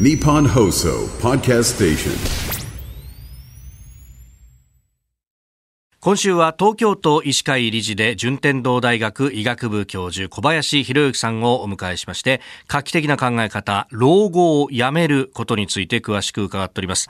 Nippon Hoso Podcast Station. 今週は東京都医師会理事で順天堂大学医学部教授小林博之さんをお迎えしまして画期的な考え方老後をやめることについて詳しく伺っております、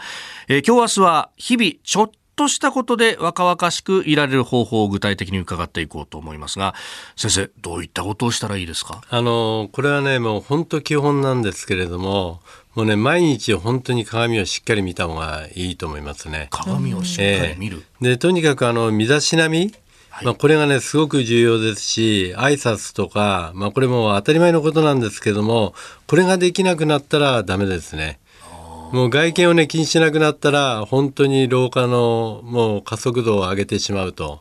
えー今日明日は日々ちょっとしたことで若々しくいられる方法を具体的に伺っていこうと思いますが先生どういったことをしたらいいですか？あのこれはねもう本当基本なんですけれどももうね毎日本当に鏡をしっかり見た方がいいと思いますね。鏡をしっかり見る、でとにかくあの身だしなみ、まあ、これがねすごく重要ですし挨拶とか、まあ、これも当たり前のことなんですけどもこれができなくなったらダメですね。もう外見をね気にしなくなったら本当に老化のもう加速度を上げてしまうと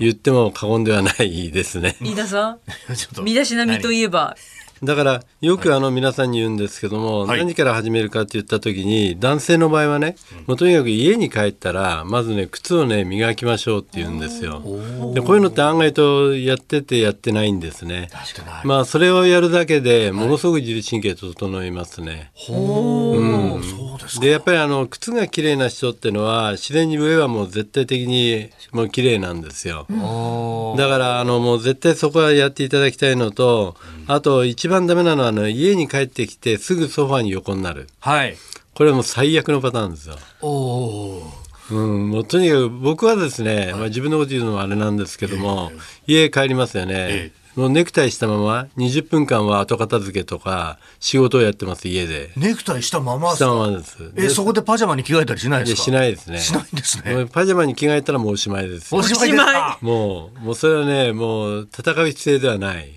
言っても過言ではないですね。飯田さん？身だしなみといえばだからよくあの皆さんに言うんですけども、はい。何から始めるかって言った時に男性の場合はね、もうとにかく家に帰ったらまずね靴をね磨きましょうって言うんですよ。でこういうのって案外とやっててやってないんですね。まあそれをやるだけでものすごく自律神経整いますね。うん。そうですか。でやっぱりあの靴が綺麗な人ってのは自然に上はもう絶対的にもう綺麗なんですよ。だからあのもう絶対そこはやっていただきたいのと、あと一番ダメなのはあの家に帰ってきてすぐソファに横になる。はい。これはもう最悪のパターンですよ。おおうん、もうとにかく僕はですね、まあ、自分のこと言うのもあれなんですけども、家帰りますよね、えもうネクタイしたまま20分間は後片付けとか仕事をやってます家で。ネクタイしたまましたままです。えそこでパジャマに着替えたりしないですか？しないですね。しないんですね。パジャマに着替えたらもうおしまいです。おしまいもうもうそれはねもう戦う姿勢ではない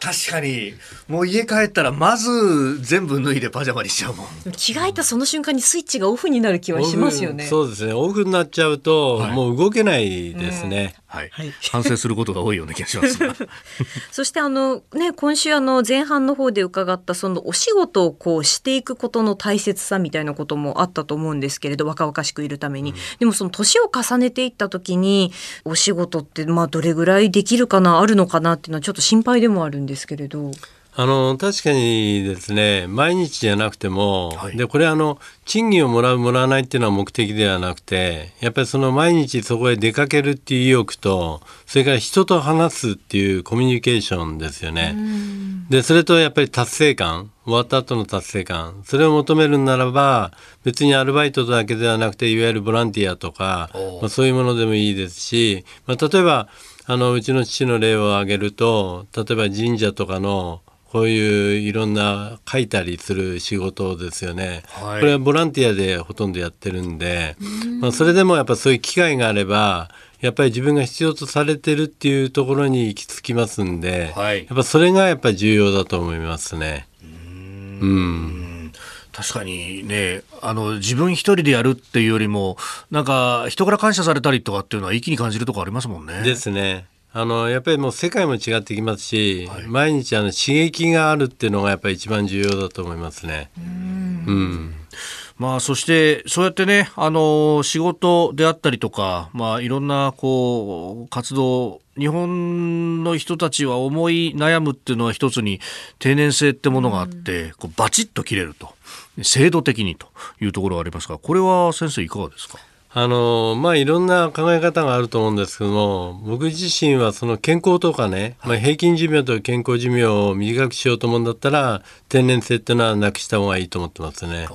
確かに。もう家帰ったらまず全部脱いでパジャマにしちゃうもん。着替えたその瞬間にスイッチがオフになる気はしますよね。そうですね。オフになっちゃうと、はい。もう動けないですね、はい、はい。反省することが多いような気がします。が そしてあのね今週あの前半の方で伺ったそのお仕事をこうしていくことの大切さみたいなこともあったと思うんですけれど若々しくいるために、でもその年を重ねていった時にお仕事ってまあどれぐらいできるかなあるのかなっていうのはちょっと心配でもあるんですけれど。あの確かにですね毎日じゃなくても、はい。でこれあの賃金をもらうもらわないっていうのは目的ではなくてやっぱりその毎日そこへ出かけるっていう意欲とそれから人と話すっていうコミュニケーションですよね。でそれとやっぱり達成感終わった後の達成感それを求めるならば別にアルバイトだけではなくていわゆるボランティアとか、まあ、そういうものでもいいですし、まあ、例えばあのうちの父の例を挙げると例えば神社とかのこういういろんな書いたりする仕事ですよね、はい。これはボランティアでほとんどやってるんで、まあ、それでもやっぱそういう機会があればやっぱり自分が必要とされてるっていうところに行き着きますんで、はい。やっぱそれがやっぱり重要だと思いますね。うん。確かにねあの自分一人でやるっていうよりもなんか人から感謝されたりとかっていうのは一気に感じるとこありますもんね。ですね。あのやっぱりもう世界も違ってきますし、毎日あの刺激があるっていうのがやっぱり一番重要だと思いますね。うん。まあそしてそうやってねあの仕事であったりとかまあいろんなこう活動日本の人たちは思い悩むっていうのは一つに定年制ってものがあって、こうバチッと切れると。制度的にというところがありますがこれは先生いかがですか？あのまあいろんな考え方があると思うんですけども僕自身はその健康とかね、まあ、平均寿命と健康寿命を短くしようと思うんだったら定年制っていうのはなくした方がいいと思ってますね。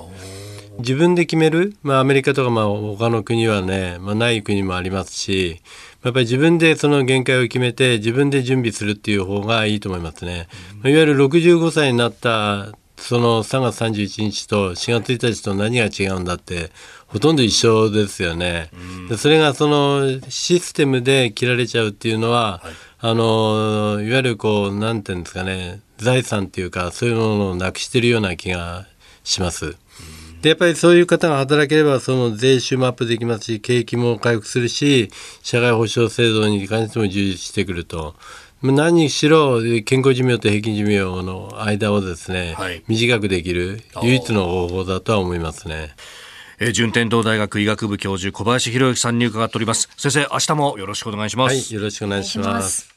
自分で決める、まあ、アメリカとかまあ他の国はね、まあ、ない国もありますしやっぱり自分でその限界を決めて自分で準備するっていう方がいいと思いますね。いわゆる65歳になったその3月31日と4月1日と何が違うんだってほとんど一緒ですよね。でそれがそのシステムで切られちゃうっていうのは、あのいわゆるこうなんていうんですかね財産っていうかそういうものをなくしてるような気がします。でやっぱりそういう方が働ければその税収もアップできますし景気も回復するし社会保障制度に関しても充実してくると。何にしろ健康寿命と平均寿命の間をですね、はい短くできる唯一の方法だとは思いますね。えー順天堂大学医学部教授小林博之さんに伺っております先生明日もよろしくお願いします、はい、よろしくお願いします。